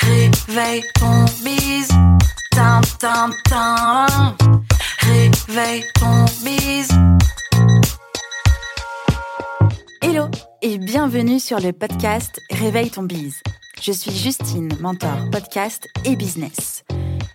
Réveille ton bise. Tin, tin, tin. Réveille ton bise. Hello et bienvenue sur le podcast Réveille ton bise. Je suis Justine, mentor podcast et business.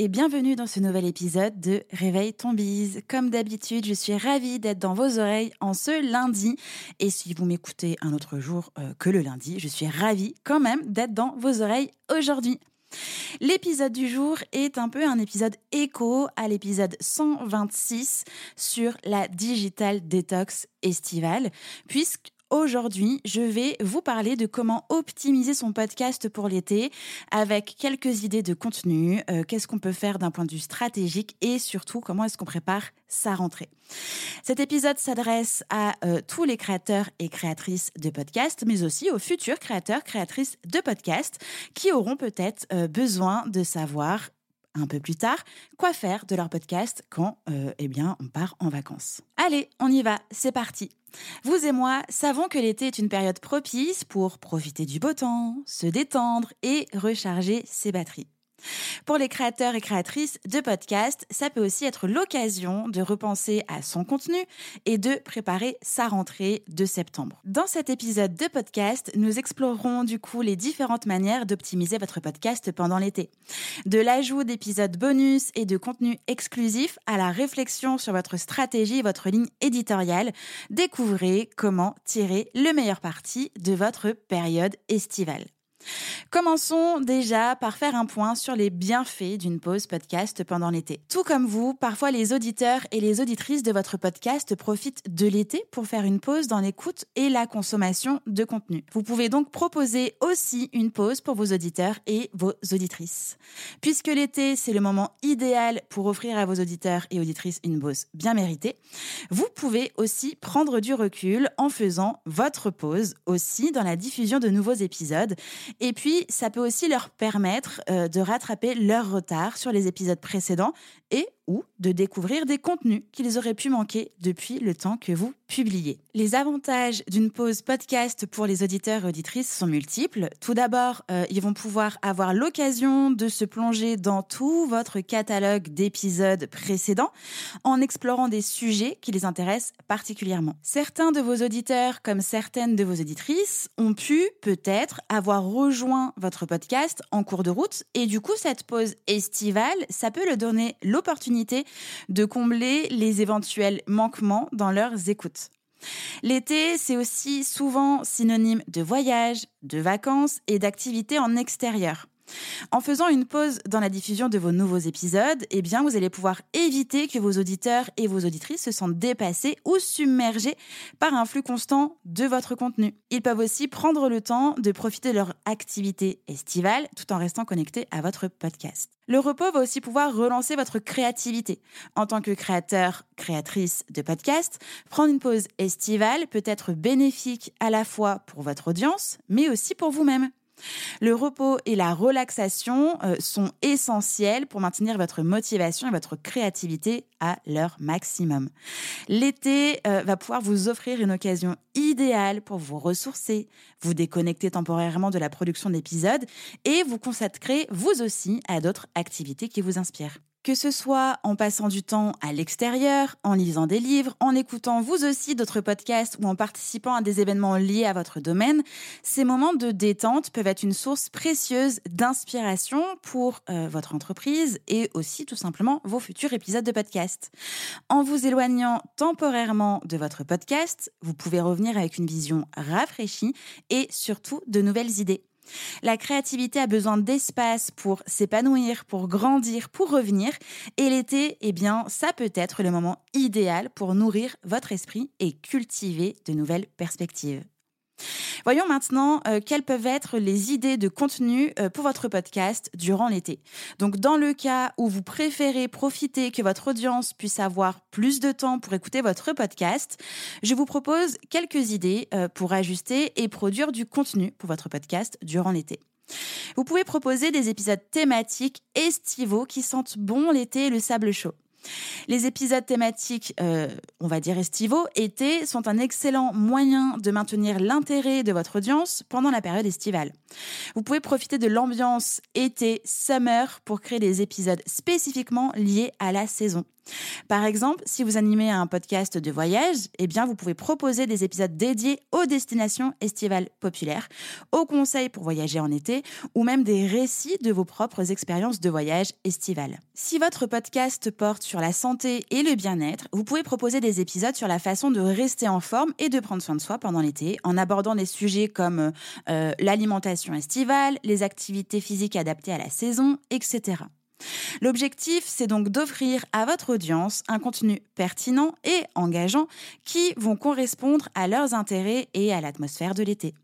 et bienvenue dans ce nouvel épisode de Réveille ton bise. Comme d'habitude, je suis ravie d'être dans vos oreilles en ce lundi. Et si vous m'écoutez un autre jour euh, que le lundi, je suis ravie quand même d'être dans vos oreilles aujourd'hui. L'épisode du jour est un peu un épisode écho à l'épisode 126 sur la digital detox estivale, puisque Aujourd'hui, je vais vous parler de comment optimiser son podcast pour l'été avec quelques idées de contenu, euh, qu'est-ce qu'on peut faire d'un point de vue stratégique et surtout comment est-ce qu'on prépare sa rentrée. Cet épisode s'adresse à euh, tous les créateurs et créatrices de podcasts, mais aussi aux futurs créateurs, créatrices de podcasts qui auront peut-être euh, besoin de savoir un peu plus tard quoi faire de leur podcast quand eh bien on part en vacances. Allez, on y va, c'est parti. Vous et moi savons que l'été est une période propice pour profiter du beau temps, se détendre et recharger ses batteries. Pour les créateurs et créatrices de podcasts, ça peut aussi être l'occasion de repenser à son contenu et de préparer sa rentrée de septembre. Dans cet épisode de podcast, nous explorerons du coup les différentes manières d'optimiser votre podcast pendant l'été. De l'ajout d'épisodes bonus et de contenus exclusifs à la réflexion sur votre stratégie et votre ligne éditoriale, découvrez comment tirer le meilleur parti de votre période estivale. Commençons déjà par faire un point sur les bienfaits d'une pause podcast pendant l'été. Tout comme vous, parfois les auditeurs et les auditrices de votre podcast profitent de l'été pour faire une pause dans l'écoute et la consommation de contenu. Vous pouvez donc proposer aussi une pause pour vos auditeurs et vos auditrices. Puisque l'été, c'est le moment idéal pour offrir à vos auditeurs et auditrices une pause bien méritée, vous pouvez aussi prendre du recul en faisant votre pause aussi dans la diffusion de nouveaux épisodes et puis, ça peut aussi leur permettre euh, de rattraper leur retard sur les épisodes précédents et ou de découvrir des contenus qu'ils auraient pu manquer depuis le temps que vous publiez. Les avantages d'une pause podcast pour les auditeurs et auditrices sont multiples. Tout d'abord, euh, ils vont pouvoir avoir l'occasion de se plonger dans tout votre catalogue d'épisodes précédents en explorant des sujets qui les intéressent particulièrement. Certains de vos auditeurs, comme certaines de vos auditrices, ont pu peut-être avoir rejoint votre podcast en cours de route et du coup, cette pause estivale, ça peut le donner de combler les éventuels manquements dans leurs écoutes. L'été, c'est aussi souvent synonyme de voyage, de vacances et d'activités en extérieur. En faisant une pause dans la diffusion de vos nouveaux épisodes, eh bien, vous allez pouvoir éviter que vos auditeurs et vos auditrices se sentent dépassés ou submergés par un flux constant de votre contenu. Ils peuvent aussi prendre le temps de profiter de leur activité estivale tout en restant connectés à votre podcast. Le repos va aussi pouvoir relancer votre créativité. En tant que créateur, créatrice de podcast, prendre une pause estivale peut être bénéfique à la fois pour votre audience, mais aussi pour vous-même. Le repos et la relaxation euh, sont essentiels pour maintenir votre motivation et votre créativité à leur maximum. L'été euh, va pouvoir vous offrir une occasion idéale pour vous ressourcer, vous déconnecter temporairement de la production d'épisodes et vous consacrer vous aussi à d'autres activités qui vous inspirent. Que ce soit en passant du temps à l'extérieur, en lisant des livres, en écoutant vous aussi d'autres podcasts ou en participant à des événements liés à votre domaine, ces moments de détente peuvent être une source précieuse d'inspiration pour euh, votre entreprise et aussi tout simplement vos futurs épisodes de podcast. En vous éloignant temporairement de votre podcast, vous pouvez revenir avec une vision rafraîchie et surtout de nouvelles idées. La créativité a besoin d'espace pour s'épanouir, pour grandir, pour revenir. Et l'été, eh bien, ça peut être le moment idéal pour nourrir votre esprit et cultiver de nouvelles perspectives. Voyons maintenant euh, quelles peuvent être les idées de contenu euh, pour votre podcast durant l'été. Donc dans le cas où vous préférez profiter que votre audience puisse avoir plus de temps pour écouter votre podcast, je vous propose quelques idées euh, pour ajuster et produire du contenu pour votre podcast durant l'été. Vous pouvez proposer des épisodes thématiques estivaux qui sentent bon l'été et le sable chaud. Les épisodes thématiques, euh, on va dire estivaux, été, sont un excellent moyen de maintenir l'intérêt de votre audience pendant la période estivale. Vous pouvez profiter de l'ambiance été, summer, pour créer des épisodes spécifiquement liés à la saison. Par exemple, si vous animez un podcast de voyage, eh vous pouvez proposer des épisodes dédiés aux destinations estivales populaires, aux conseils pour voyager en été ou même des récits de vos propres expériences de voyage estivales. Si votre podcast porte sur la santé et le bien-être, vous pouvez proposer des épisodes sur la façon de rester en forme et de prendre soin de soi pendant l'été en abordant des sujets comme euh, l'alimentation estivale, les activités physiques adaptées à la saison, etc. L'objectif, c'est donc d'offrir à votre audience un contenu pertinent et engageant qui vont correspondre à leurs intérêts et à l'atmosphère de l'été.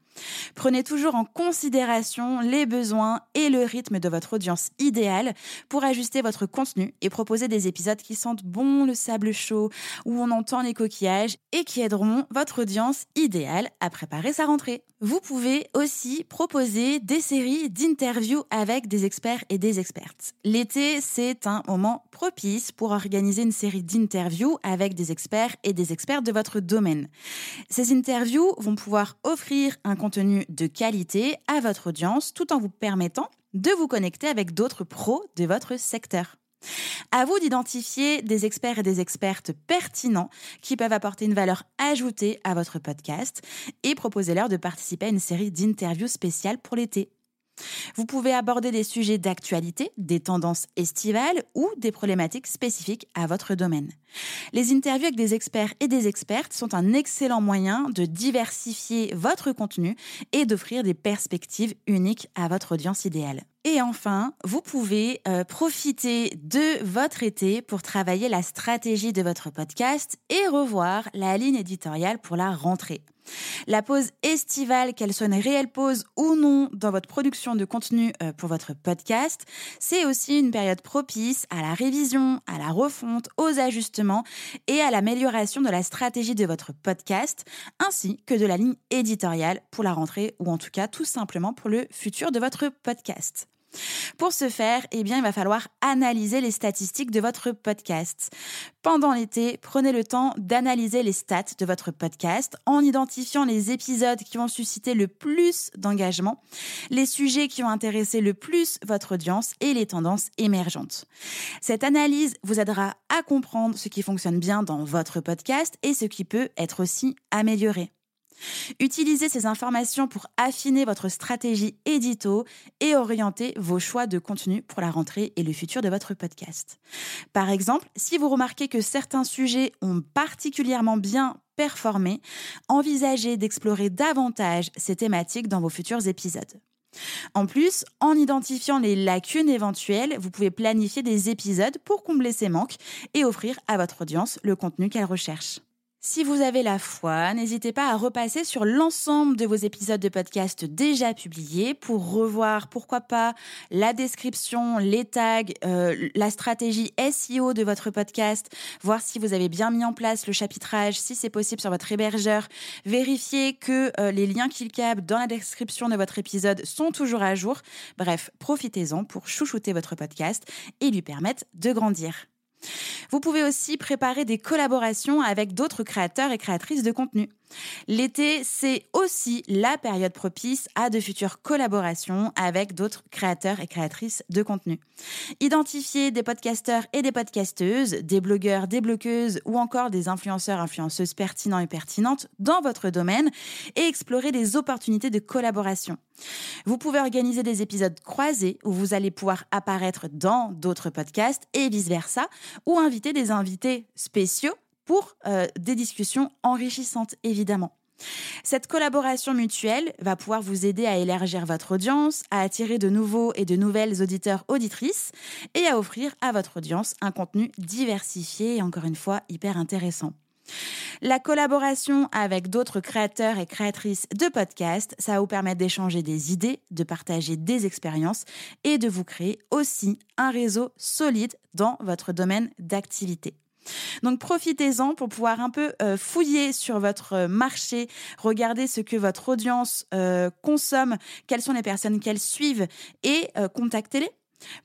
Prenez toujours en considération les besoins et le rythme de votre audience idéale pour ajuster votre contenu et proposer des épisodes qui sentent bon le sable chaud, où on entend les coquillages et qui aideront votre audience idéale à préparer sa rentrée. Vous pouvez aussi proposer des séries d'interviews avec des experts et des expertes. L'été, c'est un moment propice pour organiser une série d'interviews avec des experts et des experts de votre domaine. Ces interviews vont pouvoir offrir un contenu de qualité à votre audience tout en vous permettant de vous connecter avec d'autres pros de votre secteur. À vous d'identifier des experts et des expertes pertinents qui peuvent apporter une valeur ajoutée à votre podcast et proposer-leur de participer à une série d'interviews spéciales pour l'été. Vous pouvez aborder des sujets d'actualité, des tendances estivales ou des problématiques spécifiques à votre domaine. Les interviews avec des experts et des expertes sont un excellent moyen de diversifier votre contenu et d'offrir des perspectives uniques à votre audience idéale. Et enfin, vous pouvez euh, profiter de votre été pour travailler la stratégie de votre podcast et revoir la ligne éditoriale pour la rentrée. La pause estivale, qu'elle soit une réelle pause ou non dans votre production de contenu euh, pour votre podcast, c'est aussi une période propice à la révision, à la refonte, aux ajustements et à l'amélioration de la stratégie de votre podcast, ainsi que de la ligne éditoriale pour la rentrée ou en tout cas tout simplement pour le futur de votre podcast. Pour ce faire, eh bien, il va falloir analyser les statistiques de votre podcast. Pendant l'été, prenez le temps d'analyser les stats de votre podcast en identifiant les épisodes qui vont susciter le plus d'engagement, les sujets qui ont intéressé le plus votre audience et les tendances émergentes. Cette analyse vous aidera à comprendre ce qui fonctionne bien dans votre podcast et ce qui peut être aussi amélioré. Utilisez ces informations pour affiner votre stratégie édito et orienter vos choix de contenu pour la rentrée et le futur de votre podcast. Par exemple, si vous remarquez que certains sujets ont particulièrement bien performé, envisagez d'explorer davantage ces thématiques dans vos futurs épisodes. En plus, en identifiant les lacunes éventuelles, vous pouvez planifier des épisodes pour combler ces manques et offrir à votre audience le contenu qu'elle recherche. Si vous avez la foi, n'hésitez pas à repasser sur l'ensemble de vos épisodes de podcast déjà publiés pour revoir, pourquoi pas, la description, les tags, euh, la stratégie SEO de votre podcast, voir si vous avez bien mis en place le chapitrage, si c'est possible sur votre hébergeur, vérifier que euh, les liens cliquables dans la description de votre épisode sont toujours à jour. Bref, profitez-en pour chouchouter votre podcast et lui permettre de grandir. Vous pouvez aussi préparer des collaborations avec d'autres créateurs et créatrices de contenu. L'été, c'est aussi la période propice à de futures collaborations avec d'autres créateurs et créatrices de contenu. Identifiez des podcasteurs et des podcasteuses, des blogueurs, des bloqueuses ou encore des influenceurs, influenceuses pertinents et pertinentes dans votre domaine et explorez des opportunités de collaboration. Vous pouvez organiser des épisodes croisés où vous allez pouvoir apparaître dans d'autres podcasts et vice-versa, ou inviter des invités spéciaux pour euh, des discussions enrichissantes, évidemment. Cette collaboration mutuelle va pouvoir vous aider à élargir votre audience, à attirer de nouveaux et de nouvelles auditeurs auditrices et à offrir à votre audience un contenu diversifié et encore une fois hyper intéressant. La collaboration avec d'autres créateurs et créatrices de podcasts, ça va vous permettre d'échanger des idées, de partager des expériences et de vous créer aussi un réseau solide dans votre domaine d'activité. Donc profitez-en pour pouvoir un peu euh, fouiller sur votre marché, regarder ce que votre audience euh, consomme, quelles sont les personnes qu'elles suivent et euh, contactez-les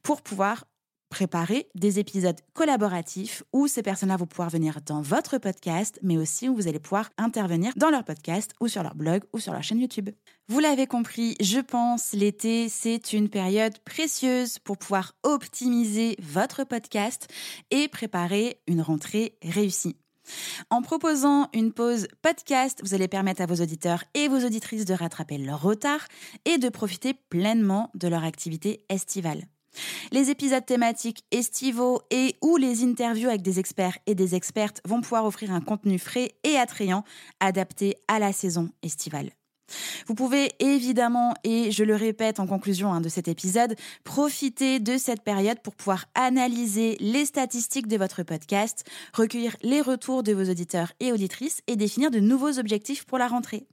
pour pouvoir préparer des épisodes collaboratifs où ces personnes-là vont pouvoir venir dans votre podcast, mais aussi où vous allez pouvoir intervenir dans leur podcast ou sur leur blog ou sur leur chaîne YouTube. Vous l'avez compris, je pense, l'été, c'est une période précieuse pour pouvoir optimiser votre podcast et préparer une rentrée réussie. En proposant une pause podcast, vous allez permettre à vos auditeurs et vos auditrices de rattraper leur retard et de profiter pleinement de leur activité estivale. Les épisodes thématiques estivaux et ou les interviews avec des experts et des expertes vont pouvoir offrir un contenu frais et attrayant adapté à la saison estivale. Vous pouvez évidemment, et je le répète en conclusion hein, de cet épisode, profiter de cette période pour pouvoir analyser les statistiques de votre podcast, recueillir les retours de vos auditeurs et auditrices et définir de nouveaux objectifs pour la rentrée.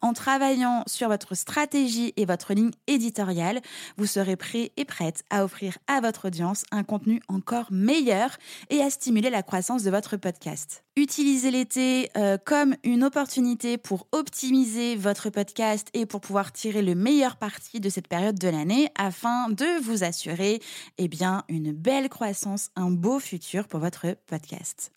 En travaillant sur votre stratégie et votre ligne éditoriale, vous serez prêt et prête à offrir à votre audience un contenu encore meilleur et à stimuler la croissance de votre podcast. Utilisez l'été euh, comme une opportunité pour optimiser votre podcast et pour pouvoir tirer le meilleur parti de cette période de l'année afin de vous assurer eh bien, une belle croissance, un beau futur pour votre podcast.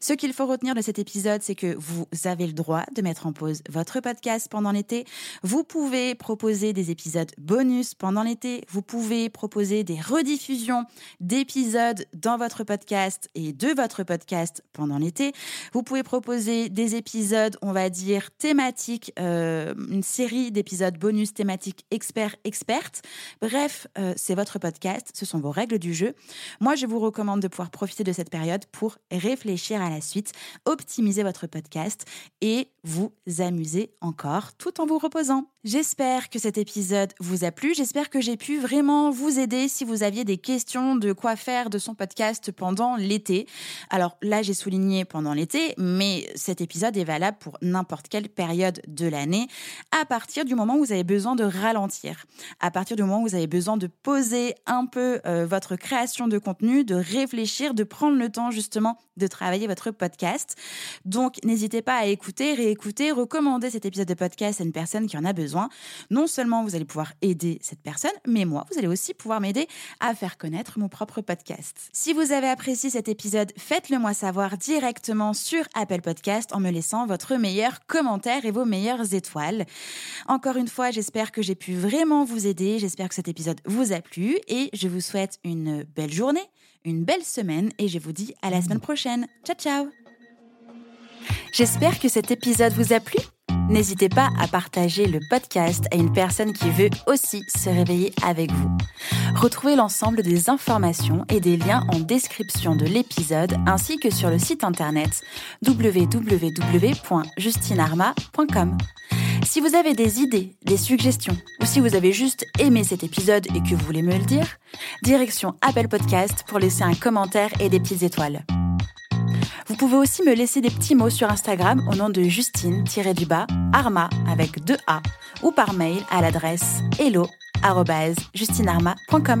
Ce qu'il faut retenir de cet épisode, c'est que vous avez le droit de mettre en pause votre podcast pendant l'été. Vous pouvez proposer des épisodes bonus pendant l'été. Vous pouvez proposer des rediffusions d'épisodes dans votre podcast et de votre podcast pendant l'été. Vous pouvez proposer des épisodes, on va dire, thématiques, euh, une série d'épisodes bonus thématiques experts-expertes. Bref, euh, c'est votre podcast, ce sont vos règles du jeu. Moi, je vous recommande de pouvoir profiter de cette période pour réfléchir à la suite, optimiser votre podcast et vous amuser encore tout en vous reposant. J'espère que cet épisode vous a plu. J'espère que j'ai pu vraiment vous aider si vous aviez des questions de quoi faire de son podcast pendant l'été. Alors là, j'ai souligné pendant l'été, mais cet épisode est valable pour n'importe quelle période de l'année à partir du moment où vous avez besoin de ralentir, à partir du moment où vous avez besoin de poser un peu euh, votre création de contenu, de réfléchir, de prendre le temps justement de travailler votre podcast. Donc n'hésitez pas à écouter, réécouter, recommander cet épisode de podcast à une personne qui en a besoin non seulement vous allez pouvoir aider cette personne, mais moi, vous allez aussi pouvoir m'aider à faire connaître mon propre podcast. Si vous avez apprécié cet épisode, faites-le moi savoir directement sur Apple Podcast en me laissant votre meilleur commentaire et vos meilleures étoiles. Encore une fois, j'espère que j'ai pu vraiment vous aider, j'espère que cet épisode vous a plu et je vous souhaite une belle journée, une belle semaine et je vous dis à la semaine prochaine. Ciao ciao J'espère que cet épisode vous a plu. N'hésitez pas à partager le podcast à une personne qui veut aussi se réveiller avec vous. Retrouvez l'ensemble des informations et des liens en description de l'épisode ainsi que sur le site internet www.justinarma.com. Si vous avez des idées, des suggestions ou si vous avez juste aimé cet épisode et que vous voulez me le dire, direction Apple Podcast pour laisser un commentaire et des petites étoiles. Vous pouvez aussi me laisser des petits mots sur Instagram au nom de Justine-du-bas Arma avec deux A ou par mail à l'adresse hello@justinarma.com.